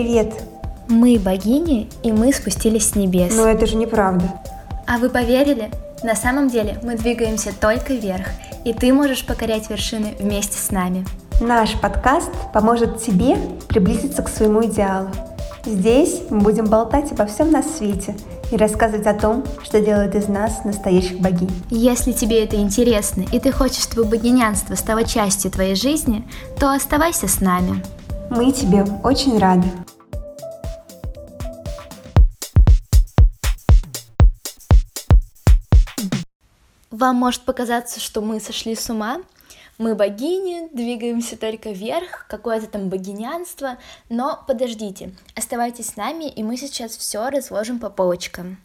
Привет! Мы богини, и мы спустились с небес. Но это же неправда. А вы поверили? На самом деле мы двигаемся только вверх, и ты можешь покорять вершины вместе с нами. Наш подкаст поможет тебе приблизиться к своему идеалу. Здесь мы будем болтать обо всем на свете и рассказывать о том, что делает из нас настоящих богинь. Если тебе это интересно, и ты хочешь, чтобы богинянство стало частью твоей жизни, то оставайся с нами. Мы тебе очень рады. Вам может показаться, что мы сошли с ума, мы богини, двигаемся только вверх, какое-то там богинянство, но подождите, оставайтесь с нами, и мы сейчас все разложим по полочкам.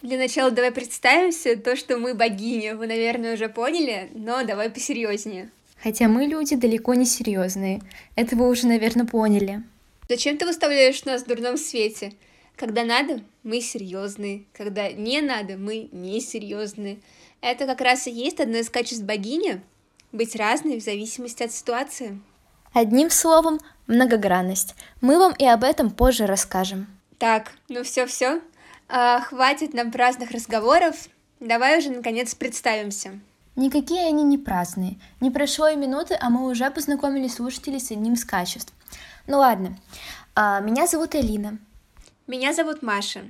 Для начала давай представимся, то, что мы богини, вы, наверное, уже поняли, но давай посерьезнее. Хотя мы люди далеко не серьезные. Это вы уже, наверное, поняли. Зачем ты выставляешь нас в дурном свете? Когда надо, мы серьезные. Когда не надо, мы несерьезные. Это как раз и есть одно из качеств богини — быть разной в зависимости от ситуации. Одним словом, многогранность. Мы вам и об этом позже расскажем. Так, ну все-все. А, хватит нам праздных разговоров. Давай уже наконец представимся. Никакие они не праздные. Не прошло и минуты, а мы уже познакомили слушателей с одним из качеств. Ну ладно, а, меня зовут Элина. Меня зовут Маша.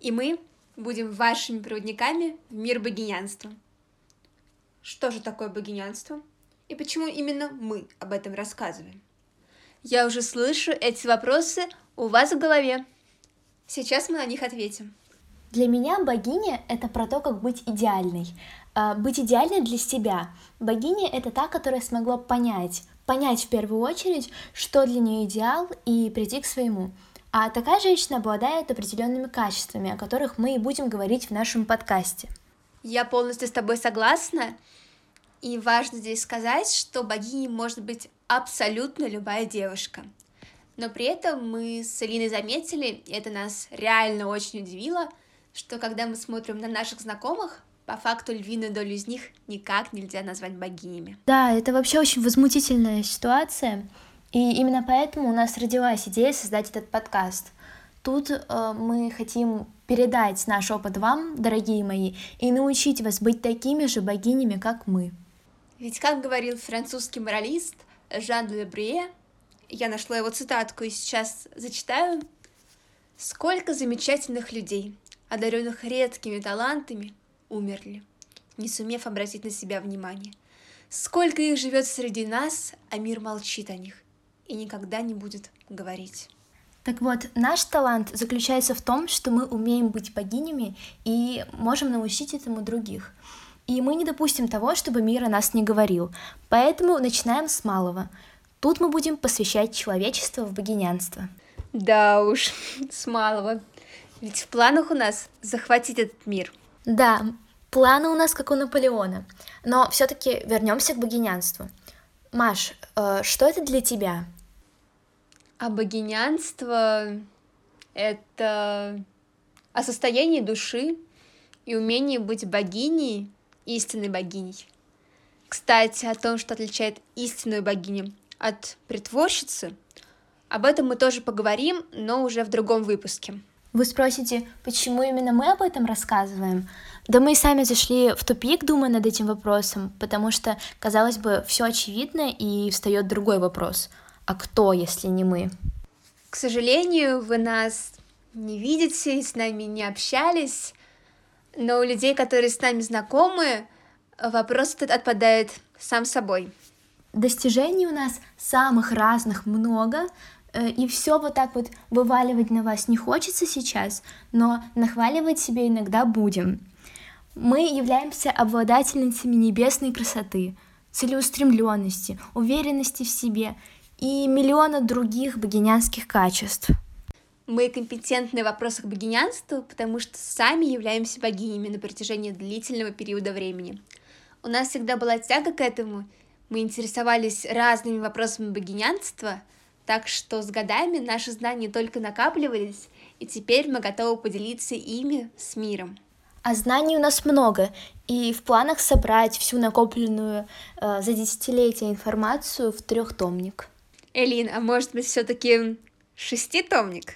И мы будем вашими проводниками в мир богинянства. Что же такое богинянство? И почему именно мы об этом рассказываем? Я уже слышу эти вопросы у вас в голове. Сейчас мы на них ответим. Для меня богиня — это про то, как быть идеальной. А, быть идеальной для себя. Богиня — это та, которая смогла понять, понять в первую очередь, что для нее идеал, и прийти к своему. А такая женщина обладает определенными качествами, о которых мы и будем говорить в нашем подкасте. Я полностью с тобой согласна. И важно здесь сказать, что богиней может быть абсолютно любая девушка. Но при этом мы с Элиной заметили, и это нас реально очень удивило, что когда мы смотрим на наших знакомых, по факту львиную долю из них никак нельзя назвать богинями. Да, это вообще очень возмутительная ситуация, и именно поэтому у нас родилась идея создать этот подкаст. Тут э, мы хотим передать наш опыт вам, дорогие мои, и научить вас быть такими же богинями, как мы. Ведь, как говорил французский моралист Жан де Брие, я нашла его цитатку и сейчас зачитаю. «Сколько замечательных людей, одаренных редкими талантами, умерли, не сумев обратить на себя внимание. Сколько их живет среди нас, а мир молчит о них и никогда не будет говорить. Так вот, наш талант заключается в том, что мы умеем быть богинями и можем научить этому других. И мы не допустим того, чтобы мир о нас не говорил. Поэтому начинаем с малого. Тут мы будем посвящать человечество в богинянство. Да уж, с малого. Ведь в планах у нас захватить этот мир. Да, планы у нас как у Наполеона. Но все-таки вернемся к богинянству. Маш, э, что это для тебя? А богинянство — это о состоянии души и умении быть богиней, истинной богиней. Кстати, о том, что отличает истинную богиню от притворщицы, об этом мы тоже поговорим, но уже в другом выпуске. Вы спросите, почему именно мы об этом рассказываем? Да мы и сами зашли в тупик, думая над этим вопросом, потому что, казалось бы, все очевидно, и встает другой вопрос. А кто, если не мы? К сожалению, вы нас не видите, с нами не общались, но у людей, которые с нами знакомы, вопрос этот отпадает сам собой. Достижений у нас самых разных много, Э, и все вот так вот вываливать на вас не хочется сейчас, но нахваливать себе иногда будем. Мы являемся обладательницами небесной красоты, целеустремленности, уверенности в себе и миллиона других богинянских качеств. Мы компетентны в вопросах богинянства, потому что сами являемся богинями на протяжении длительного периода времени. У нас всегда была тяга к этому, мы интересовались разными вопросами богинянства — так что с годами наши знания только накапливались, и теперь мы готовы поделиться ими с миром. А знаний у нас много, и в планах собрать всю накопленную э, за десятилетия информацию в трехтомник. Элин, а может быть все-таки Шеститомник.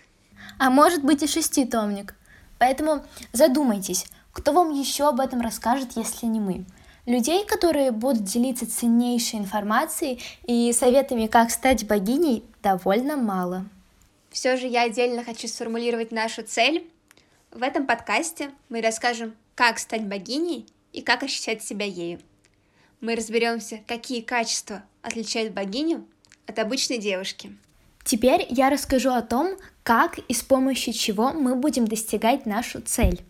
А может быть и шеститомник. Поэтому задумайтесь, кто вам еще об этом расскажет, если не мы. Людей, которые будут делиться ценнейшей информацией и советами, как стать богиней, довольно мало. Все же я отдельно хочу сформулировать нашу цель. В этом подкасте мы расскажем, как стать богиней и как ощущать себя ею. Мы разберемся, какие качества отличают богиню от обычной девушки. Теперь я расскажу о том, как и с помощью чего мы будем достигать нашу цель.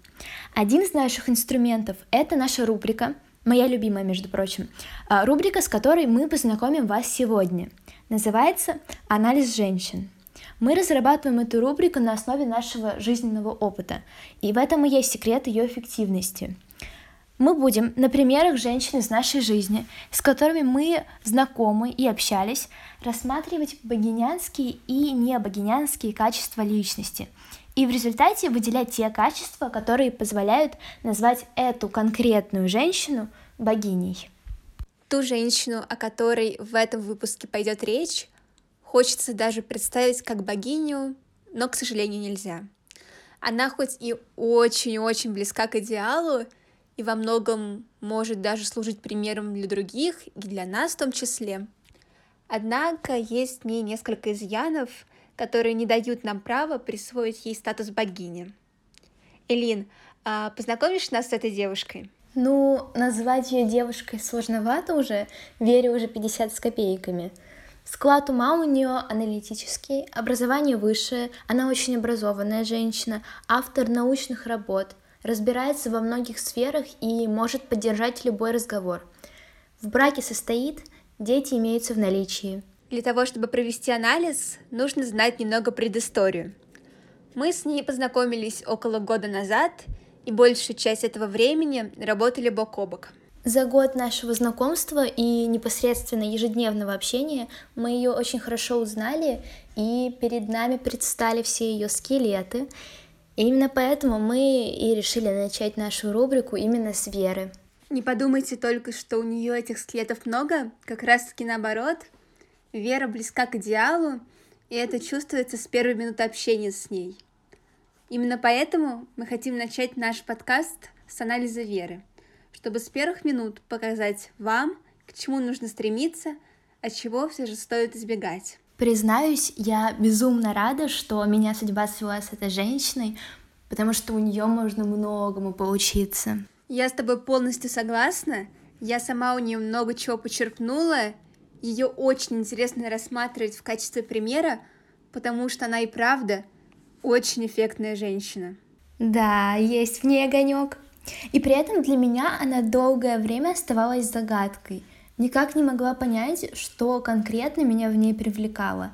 Один из наших инструментов — это наша рубрика, моя любимая, между прочим, а, рубрика, с которой мы познакомим вас сегодня. Называется «Анализ женщин». Мы разрабатываем эту рубрику на основе нашего жизненного опыта, и в этом и есть секрет ее эффективности — мы будем на примерах женщин из нашей жизни, с которыми мы знакомы и общались, рассматривать богинянские и небогинянские качества личности и в результате выделять те качества, которые позволяют назвать эту конкретную женщину богиней. Ту женщину, о которой в этом выпуске пойдет речь, хочется даже представить как богиню, но, к сожалению, нельзя. Она хоть и очень-очень близка к идеалу, и во многом может даже служить примером для других и для нас в том числе. Однако есть в ней несколько изъянов, которые не дают нам права присвоить ей статус богини. Элин, а познакомишь нас с этой девушкой? Ну, назвать ее девушкой сложновато уже, верю уже 50 с копейками. Склад ума у нее аналитический, образование высшее, она очень образованная женщина, автор научных работ, разбирается во многих сферах и может поддержать любой разговор. В браке состоит, дети имеются в наличии. Для того, чтобы провести анализ, нужно знать немного предысторию. Мы с ней познакомились около года назад и большую часть этого времени работали бок о бок. За год нашего знакомства и непосредственно ежедневного общения мы ее очень хорошо узнали, и перед нами предстали все ее скелеты, и именно поэтому мы и решили начать нашу рубрику именно с Веры. Не подумайте только, что у нее этих скелетов много, как раз таки наоборот. Вера близка к идеалу, и это чувствуется с первой минуты общения с ней. Именно поэтому мы хотим начать наш подкаст с анализа веры, чтобы с первых минут показать вам, к чему нужно стремиться, а чего все же стоит избегать. Признаюсь, я безумно рада, что меня судьба свела с этой женщиной, потому что у нее можно многому поучиться. Я с тобой полностью согласна. Я сама у нее много чего почерпнула. Ее очень интересно рассматривать в качестве примера, потому что она и правда очень эффектная женщина. Да, есть в ней огонек. И при этом для меня она долгое время оставалась загадкой никак не могла понять, что конкретно меня в ней привлекало.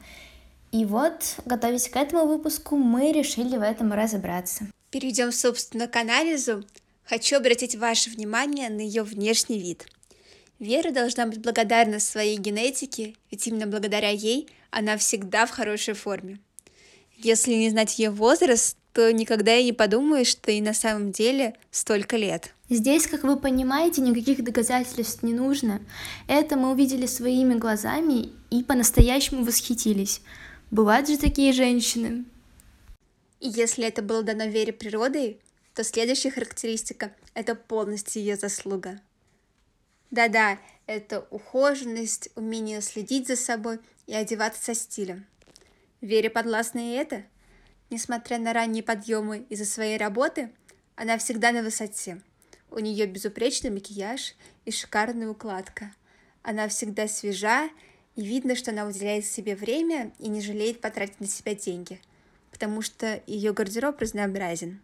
И вот, готовясь к этому выпуску, мы решили в этом разобраться. Перейдем, собственно, к анализу. Хочу обратить ваше внимание на ее внешний вид. Вера должна быть благодарна своей генетике, ведь именно благодаря ей она всегда в хорошей форме. Если не знать ее возраст, то никогда и не подумаешь, что и на самом деле столько лет. Здесь, как вы понимаете, никаких доказательств не нужно. Это мы увидели своими глазами и по-настоящему восхитились. Бывают же такие женщины. И если это было дано вере природой, то следующая характеристика — это полностью ее заслуга. Да-да, это ухоженность, умение следить за собой и одеваться со стилем. Вере подвластно и это. Несмотря на ранние подъемы из-за своей работы, она всегда на высоте — у нее безупречный макияж и шикарная укладка. Она всегда свежа, и видно, что она уделяет себе время и не жалеет потратить на себя деньги, потому что ее гардероб разнообразен.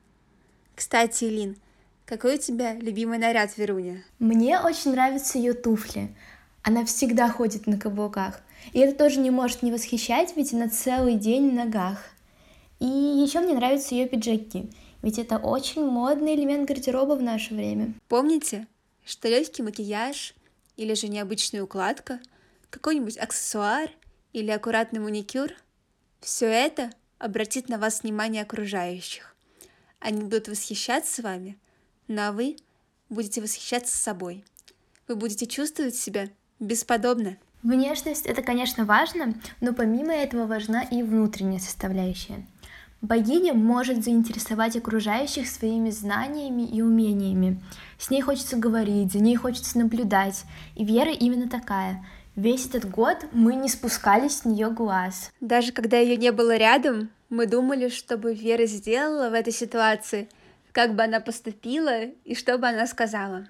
Кстати, Лин, какой у тебя любимый наряд, Веруня? Мне очень нравятся ее туфли. Она всегда ходит на каблуках. И это тоже не может не восхищать, ведь она целый день в ногах. И еще мне нравятся ее пиджаки. Ведь это очень модный элемент гардероба в наше время. Помните, что легкий макияж или же необычная укладка, какой-нибудь аксессуар или аккуратный маникюр – все это обратит на вас внимание окружающих. Они будут восхищаться вами, ну а вы будете восхищаться собой. Вы будете чувствовать себя бесподобно. Внешность это, конечно, важно, но помимо этого важна и внутренняя составляющая. Богиня может заинтересовать окружающих своими знаниями и умениями. С ней хочется говорить, за ней хочется наблюдать. И Вера именно такая. Весь этот год мы не спускали с нее глаз. Даже когда ее не было рядом, мы думали, что бы Вера сделала в этой ситуации, как бы она поступила и что бы она сказала.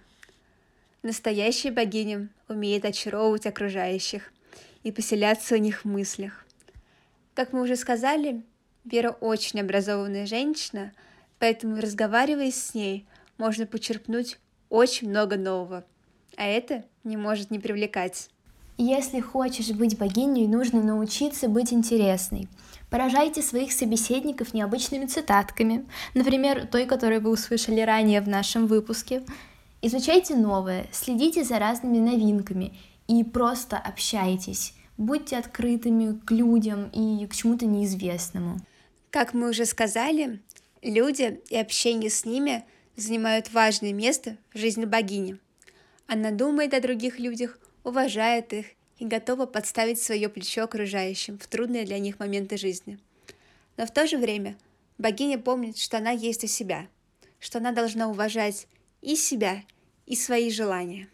Настоящая богиня умеет очаровывать окружающих и поселяться в них в мыслях. Как мы уже сказали, Вера очень образованная женщина, поэтому, разговаривая с ней, можно почерпнуть очень много нового, а это не может не привлекать. Если хочешь быть богиней, нужно научиться быть интересной. Поражайте своих собеседников необычными цитатками, например, той, которую вы услышали ранее в нашем выпуске, Изучайте новое, следите за разными новинками и просто общайтесь. Будьте открытыми к людям и к чему-то неизвестному. Как мы уже сказали, люди и общение с ними занимают важное место в жизни богини. Она думает о других людях, уважает их и готова подставить свое плечо окружающим в трудные для них моменты жизни. Но в то же время богиня помнит, что она есть у себя, что она должна уважать и себя, и свои желания.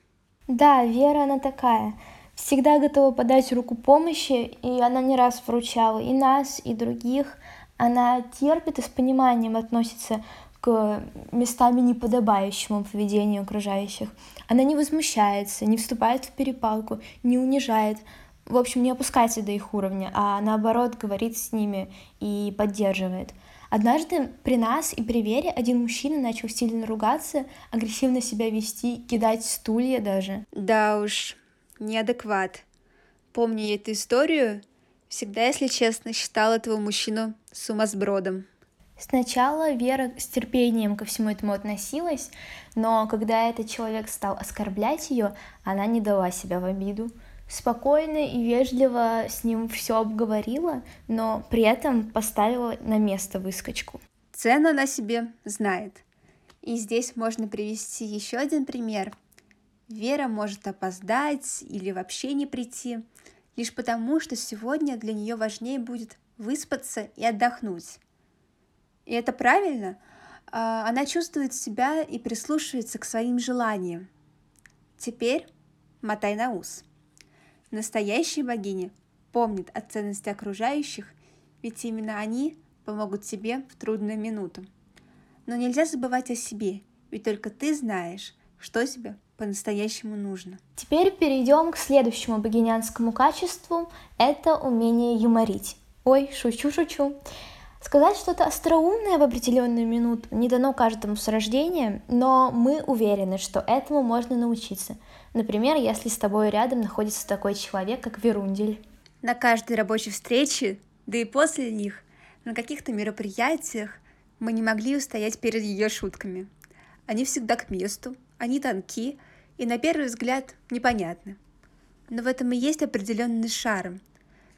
Да, Вера она такая. Всегда готова подать руку помощи, и она не раз вручала и нас, и других. Она терпит и с пониманием относится к местами неподобающему поведению окружающих. Она не возмущается, не вступает в перепалку, не унижает, в общем, не опускается до их уровня, а наоборот говорит с ними и поддерживает. Однажды при нас и при Вере один мужчина начал сильно ругаться, агрессивно себя вести, кидать стулья даже. Да уж, неадекват. Помню эту историю, всегда, если честно, считала этого мужчину сумасбродом. Сначала Вера с терпением ко всему этому относилась, но когда этот человек стал оскорблять ее, она не дала себя в обиду спокойно и вежливо с ним все обговорила, но при этом поставила на место выскочку. Цену она себе знает. И здесь можно привести еще один пример. Вера может опоздать или вообще не прийти, лишь потому, что сегодня для нее важнее будет выспаться и отдохнуть. И это правильно. А, она чувствует себя и прислушивается к своим желаниям. Теперь мотай на ус. Настоящие богини помнят о ценности окружающих, ведь именно они помогут тебе в трудную минуту. Но нельзя забывать о себе, ведь только ты знаешь, что тебе по-настоящему нужно. Теперь перейдем к следующему богинянскому качеству – это умение юморить. Ой, шучу-шучу. Сказать что-то остроумное в определенную минуту не дано каждому с рождения, но мы уверены, что этому можно научиться. Например, если с тобой рядом находится такой человек, как Верундель. На каждой рабочей встрече, да и после них, на каких-то мероприятиях мы не могли устоять перед ее шутками. Они всегда к месту, они тонки и на первый взгляд непонятны. Но в этом и есть определенный шарм,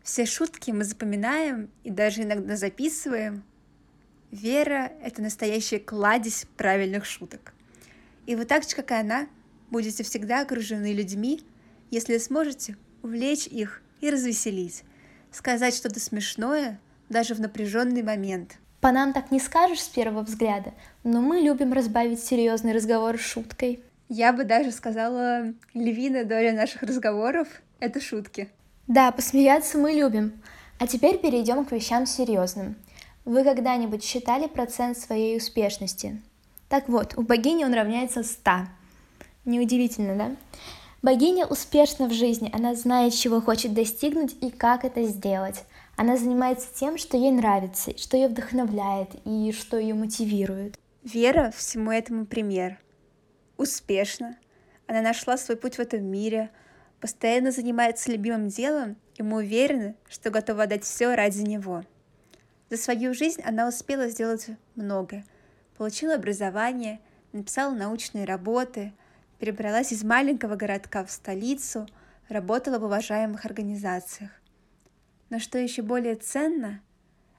все шутки мы запоминаем и даже иногда записываем. Вера — это настоящая кладезь правильных шуток. И вы так же, как и она, будете всегда окружены людьми, если сможете увлечь их и развеселить, сказать что-то смешное даже в напряженный момент. По нам так не скажешь с первого взгляда, но мы любим разбавить серьезный разговор шуткой. Я бы даже сказала, львиная доля наших разговоров — это шутки. Да, посмеяться мы любим. А теперь перейдем к вещам серьезным. Вы когда-нибудь считали процент своей успешности? Так вот, у богини он равняется 100. Неудивительно, да? Богиня успешна в жизни, она знает, чего хочет достигнуть и как это сделать. Она занимается тем, что ей нравится, что ее вдохновляет и что ее мотивирует. Вера всему этому пример. Успешно. Она нашла свой путь в этом мире – постоянно занимается любимым делом, и мы уверены, что готова отдать все ради него. За свою жизнь она успела сделать многое. Получила образование, написала научные работы, перебралась из маленького городка в столицу, работала в уважаемых организациях. Но что еще более ценно,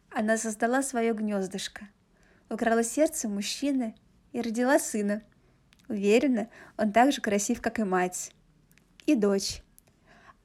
она создала свое гнездышко, украла сердце мужчины и родила сына. Уверена, он так же красив, как и мать и дочь.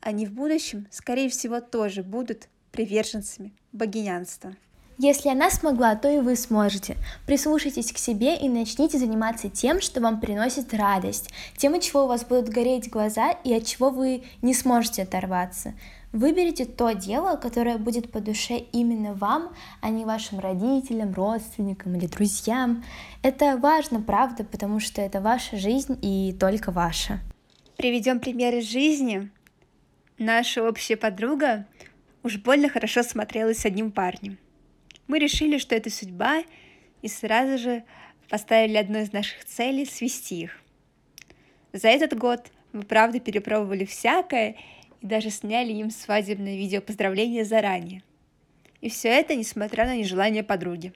они в будущем, скорее всего, тоже будут приверженцами богинянства. Если она смогла, то и вы сможете. Прислушайтесь к себе и начните заниматься тем, что вам приносит радость, тем, от чего у вас будут гореть глаза и от чего вы не сможете оторваться. Выберите то дело, которое будет по душе именно вам, а не вашим родителям, родственникам или друзьям. Это важно, правда, потому что это ваша жизнь и только ваша. Приведем пример из жизни. Наша общая подруга уж больно хорошо смотрелась с одним парнем. Мы решили, что это судьба, и сразу же поставили одной из наших целей свести их. За этот год мы, правда, перепробовали всякое и даже сняли им свадебное видео поздравления заранее. И все это, несмотря на нежелание подруги.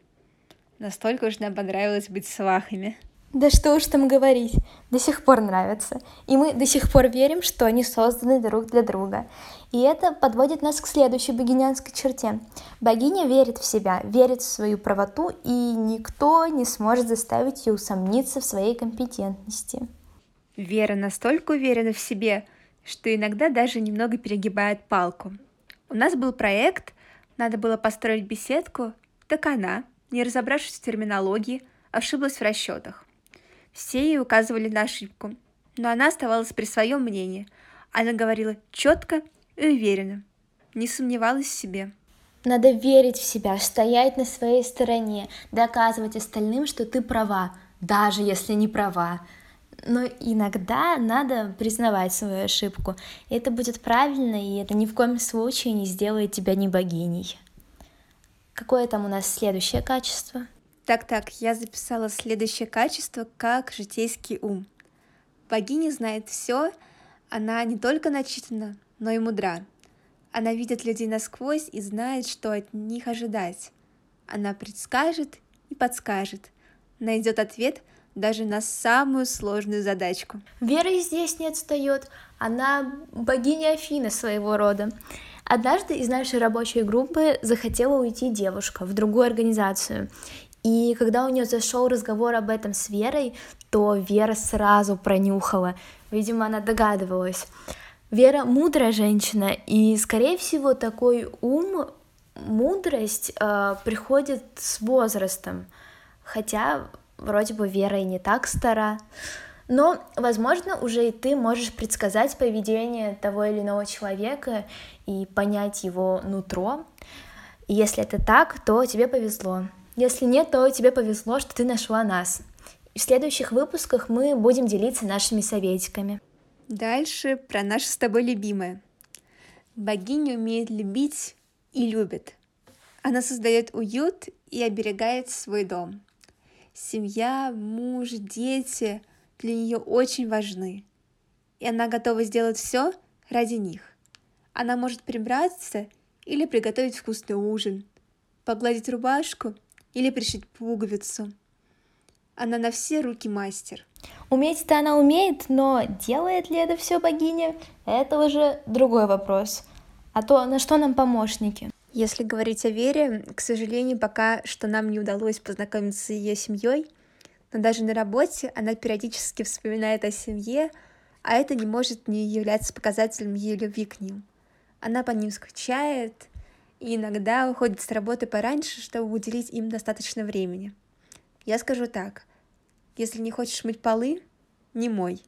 Настолько уж нам понравилось быть свахами. Да что уж там говорить, до сих пор нравится. И мы до сих пор верим, что они созданы друг для друга. И это подводит нас к следующей богинянской черте. Богиня верит в себя, верит в свою правоту, и никто не сможет заставить ее усомниться в своей компетентности. Вера настолько уверена в себе, что иногда даже немного перегибает палку. У нас был проект, надо было построить беседку, так она, не разобравшись в терминологии, ошиблась в расчетах. Все ей указывали на ошибку, но она оставалась при своем мнении. Она говорила четко и уверенно, не сомневалась в себе. Надо верить в себя, стоять на своей стороне, доказывать остальным, что ты права, даже если не права. Но иногда надо признавать свою ошибку. Это будет правильно, и это ни в коем случае не сделает тебя не богиней. Какое там у нас следующее качество? Так-так, я записала следующее качество как житейский ум. Богиня знает все, она не только начитана, но и мудра. Она видит людей насквозь и знает, что от них ожидать. Она предскажет и подскажет, найдет ответ даже на самую сложную задачку. Вера и здесь не отстает. Она богиня Афина своего рода. Однажды из нашей рабочей группы захотела уйти девушка в другую организацию. И когда у нее зашел разговор об этом с Верой, то Вера сразу пронюхала. Видимо, она догадывалась. Вера мудрая женщина, и, скорее всего, такой ум, мудрость э, приходит с возрастом. Хотя, вроде бы, Вера и не так стара. Но, возможно, уже и ты можешь предсказать поведение того или иного человека и понять его нутро. И если это так, то тебе повезло. Если нет, то тебе повезло, что ты нашла нас. В следующих выпусках мы будем делиться нашими советиками. Дальше про наше с тобой любимое. Богиня умеет любить и любит. Она создает уют и оберегает свой дом. Семья, муж, дети для нее очень важны. И она готова сделать все ради них. Она может прибраться или приготовить вкусный ужин, погладить рубашку или пришить пуговицу. Она на все руки мастер. Уметь-то она умеет, но делает ли это все богиня, это уже другой вопрос. А то на что нам помощники? Если говорить о Вере, к сожалению, пока что нам не удалось познакомиться с ее семьей, но даже на работе она периодически вспоминает о семье, а это не может не являться показателем ее любви к ним. Она по ним скучает, и иногда уходит с работы пораньше, чтобы уделить им достаточно времени. Я скажу так, если не хочешь мыть полы, не мой,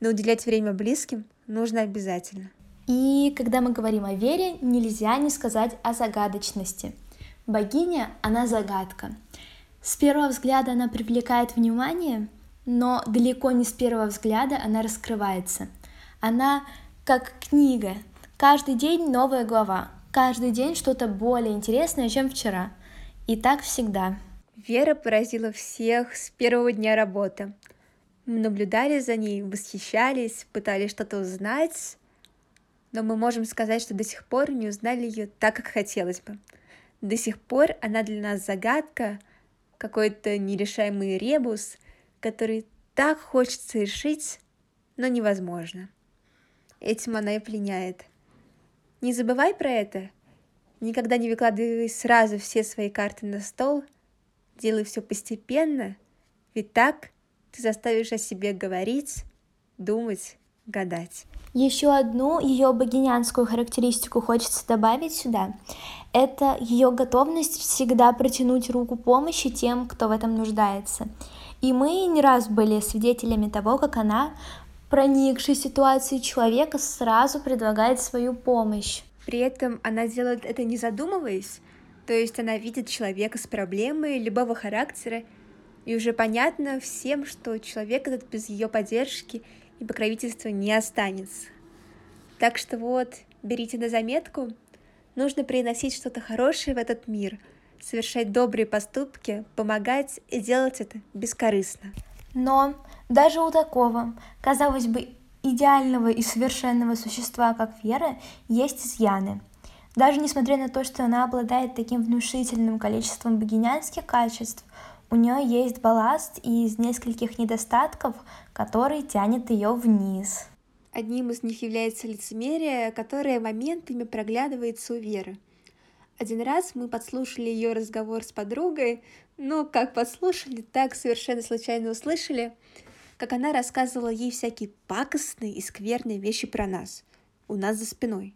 но уделять время близким нужно обязательно. И когда мы говорим о вере, нельзя не сказать о загадочности. Богиня, она загадка. С первого взгляда она привлекает внимание, но далеко не с первого взгляда она раскрывается. Она как книга. Каждый день новая глава, Каждый день что-то более интересное, чем вчера. И так всегда. Вера поразила всех с первого дня работы. Мы наблюдали за ней, восхищались, пытались что-то узнать, но мы можем сказать, что до сих пор не узнали ее так, как хотелось бы. До сих пор она для нас загадка, какой-то нерешаемый ребус, который так хочется решить, но невозможно. Этим она и пленяет – не забывай про это. Никогда не выкладывай сразу все свои карты на стол. Делай все постепенно, ведь так ты заставишь о себе говорить, думать гадать. Еще одну ее богинянскую характеристику хочется добавить сюда. Это ее готовность всегда протянуть руку помощи тем, кто в этом нуждается. И мы не раз были свидетелями того, как она, проникшей ситуации человека, сразу предлагает свою помощь. При этом она делает это не задумываясь, то есть она видит человека с проблемой любого характера, и уже понятно всем, что человек этот без ее поддержки и покровительства не останется. Так что вот, берите на заметку, нужно приносить что-то хорошее в этот мир, совершать добрые поступки, помогать и делать это бескорыстно. Но даже у такого, казалось бы, идеального и совершенного существа, как Вера, есть изъяны. Даже несмотря на то, что она обладает таким внушительным количеством богинянских качеств, у нее есть балласт из нескольких недостатков, который тянет ее вниз. Одним из них является лицемерие, которое моментами проглядывается у Веры. Один раз мы подслушали ее разговор с подругой, но как подслушали, так совершенно случайно услышали, как она рассказывала ей всякие пакостные и скверные вещи про нас, у нас за спиной.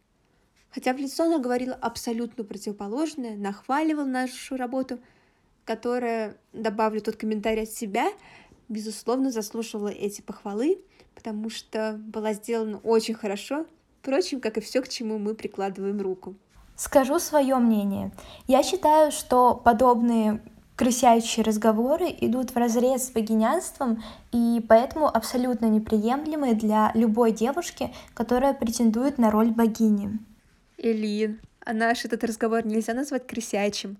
Хотя в лицо она говорила абсолютно противоположное, нахваливала нашу работу – которая, добавлю тут комментарий от себя, безусловно, заслушивала эти похвалы, потому что была сделана очень хорошо, впрочем, как и все, к чему мы прикладываем руку. Скажу свое мнение. Я считаю, что подобные крысячие разговоры идут в разрез с богинянством и поэтому абсолютно неприемлемы для любой девушки, которая претендует на роль богини. Элин, а наш этот разговор нельзя назвать крысячим.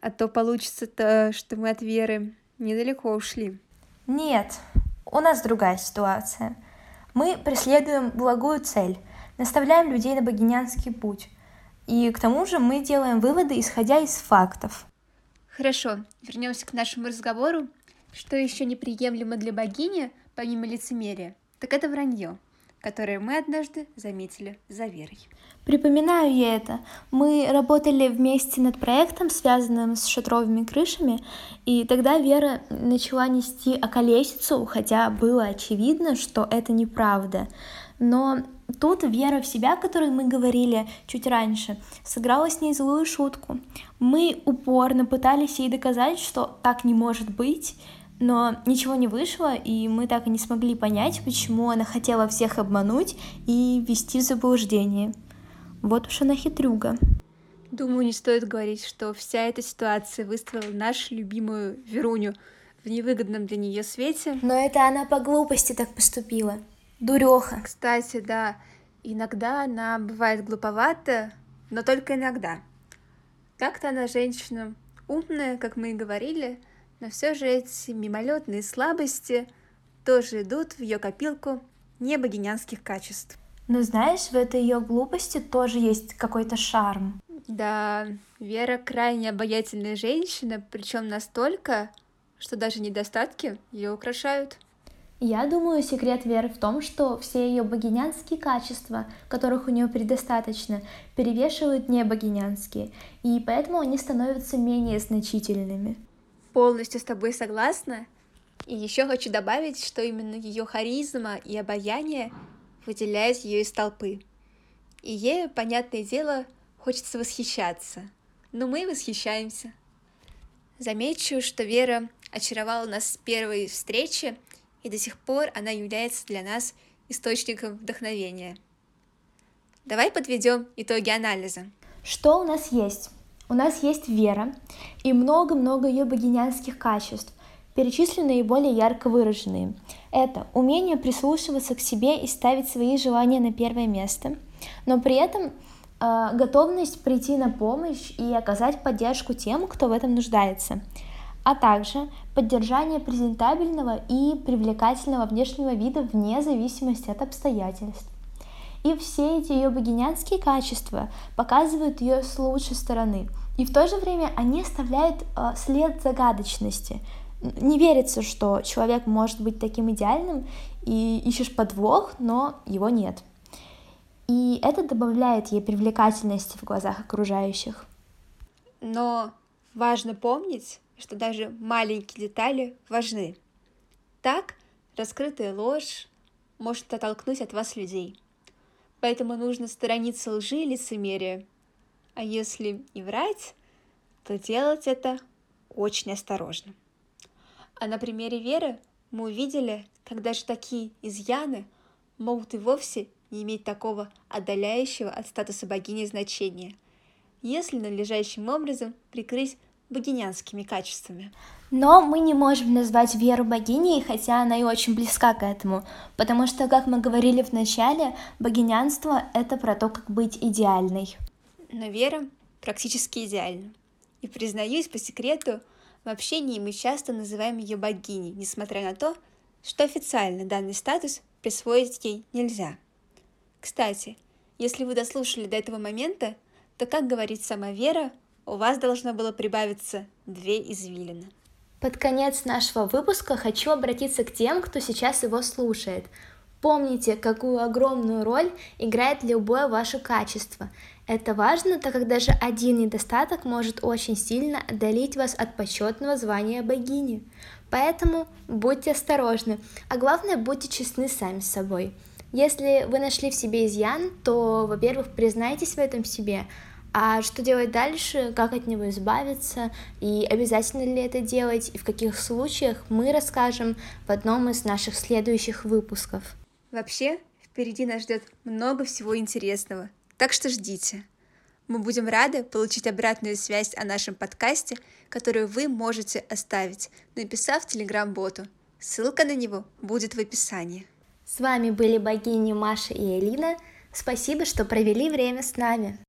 А то получится-то, что мы от Веры недалеко ушли. Нет, у нас другая ситуация. Мы преследуем благую цель, наставляем людей на богинянский путь. И к тому же мы делаем выводы, исходя из фактов. Хорошо, вернемся к нашему разговору. Что еще неприемлемо для богини, помимо лицемерия, так это вранье которое мы однажды заметили за Верой. Припоминаю я это. Мы работали вместе над проектом, связанным с шатровыми крышами, и тогда Вера начала нести околесицу, хотя было очевидно, что это неправда. Но тут вера в себя, о которой мы говорили чуть раньше, сыграла с ней злую шутку. Мы упорно пытались ей доказать, что так не может быть, но ничего не вышло, и мы так и не смогли понять, почему она хотела всех обмануть и ввести в заблуждение. Вот уж она хитрюга. Думаю, не стоит говорить, что вся эта ситуация выставила нашу любимую Веруню в невыгодном для нее свете. Но это она по глупости так поступила. Дуреха. Кстати, да, иногда она бывает глуповата, но только иногда. Так-то она женщина умная, как мы и говорили, но все же эти мимолетные слабости тоже идут в ее копилку небогинянских качеств. Но знаешь, в этой ее глупости тоже есть какой-то шарм. Да, Вера крайне обаятельная женщина, причем настолько, что даже недостатки ее украшают. Я думаю, секрет Веры в том, что все ее богинянские качества, которых у нее предостаточно, перевешивают небогинянские, и поэтому они становятся менее значительными полностью с тобой согласна. И еще хочу добавить, что именно ее харизма и обаяние выделяют ее из толпы. И ей, понятное дело, хочется восхищаться. Но мы восхищаемся. Замечу, что Вера очаровала нас с первой встречи, и до сих пор она является для нас источником вдохновения. Давай подведем итоги анализа. Что у нас есть? У нас есть вера и много-много ее богинянских качеств, перечислены наиболее ярко выраженные. Это умение прислушиваться к себе и ставить свои желания на первое место, но при этом э, готовность прийти на помощь и оказать поддержку тем, кто в этом нуждается, а также поддержание презентабельного и привлекательного внешнего вида вне зависимости от обстоятельств. И все эти ее богинянские качества показывают ее с лучшей стороны. И в то же время они оставляют э, след загадочности. Не верится, что человек может быть таким идеальным, и ищешь подвох, но его нет. И это добавляет ей привлекательности в глазах окружающих. Но важно помнить, что даже маленькие детали важны. Так, раскрытая ложь, может оттолкнуть от вас людей. Поэтому нужно сторониться лжи и лицемерия. А если и врать, то делать это очень осторожно. А на примере Веры мы увидели, как даже такие изъяны могут и вовсе не иметь такого отдаляющего от статуса богини значения, если надлежащим образом прикрыть богинянскими качествами. Но мы не можем назвать Веру богиней, хотя она и очень близка к этому, потому что, как мы говорили в начале, богинянство — это про то, как быть идеальной. Но Вера практически идеальна. И признаюсь по секрету, в общении мы часто называем ее богиней, несмотря на то, что официально данный статус присвоить ей нельзя. Кстати, если вы дослушали до этого момента, то, как говорит сама Вера, у вас должно было прибавиться две извилины. Под конец нашего выпуска хочу обратиться к тем, кто сейчас его слушает. Помните, какую огромную роль играет любое ваше качество. Это важно, так как даже один недостаток может очень сильно отдалить вас от почетного звания богини. Поэтому будьте осторожны, а главное будьте честны сами с собой. Если вы нашли в себе изъян, то, во-первых, признайтесь в этом себе, а что делать дальше, как от него избавиться, и обязательно ли это делать, и в каких случаях, мы расскажем в одном из наших следующих выпусков. Вообще, впереди нас ждет много всего интересного, так что ждите. Мы будем рады получить обратную связь о нашем подкасте, которую вы можете оставить, написав телеграм-боту. Ссылка на него будет в описании. С вами были богини Маша и Элина. Спасибо, что провели время с нами.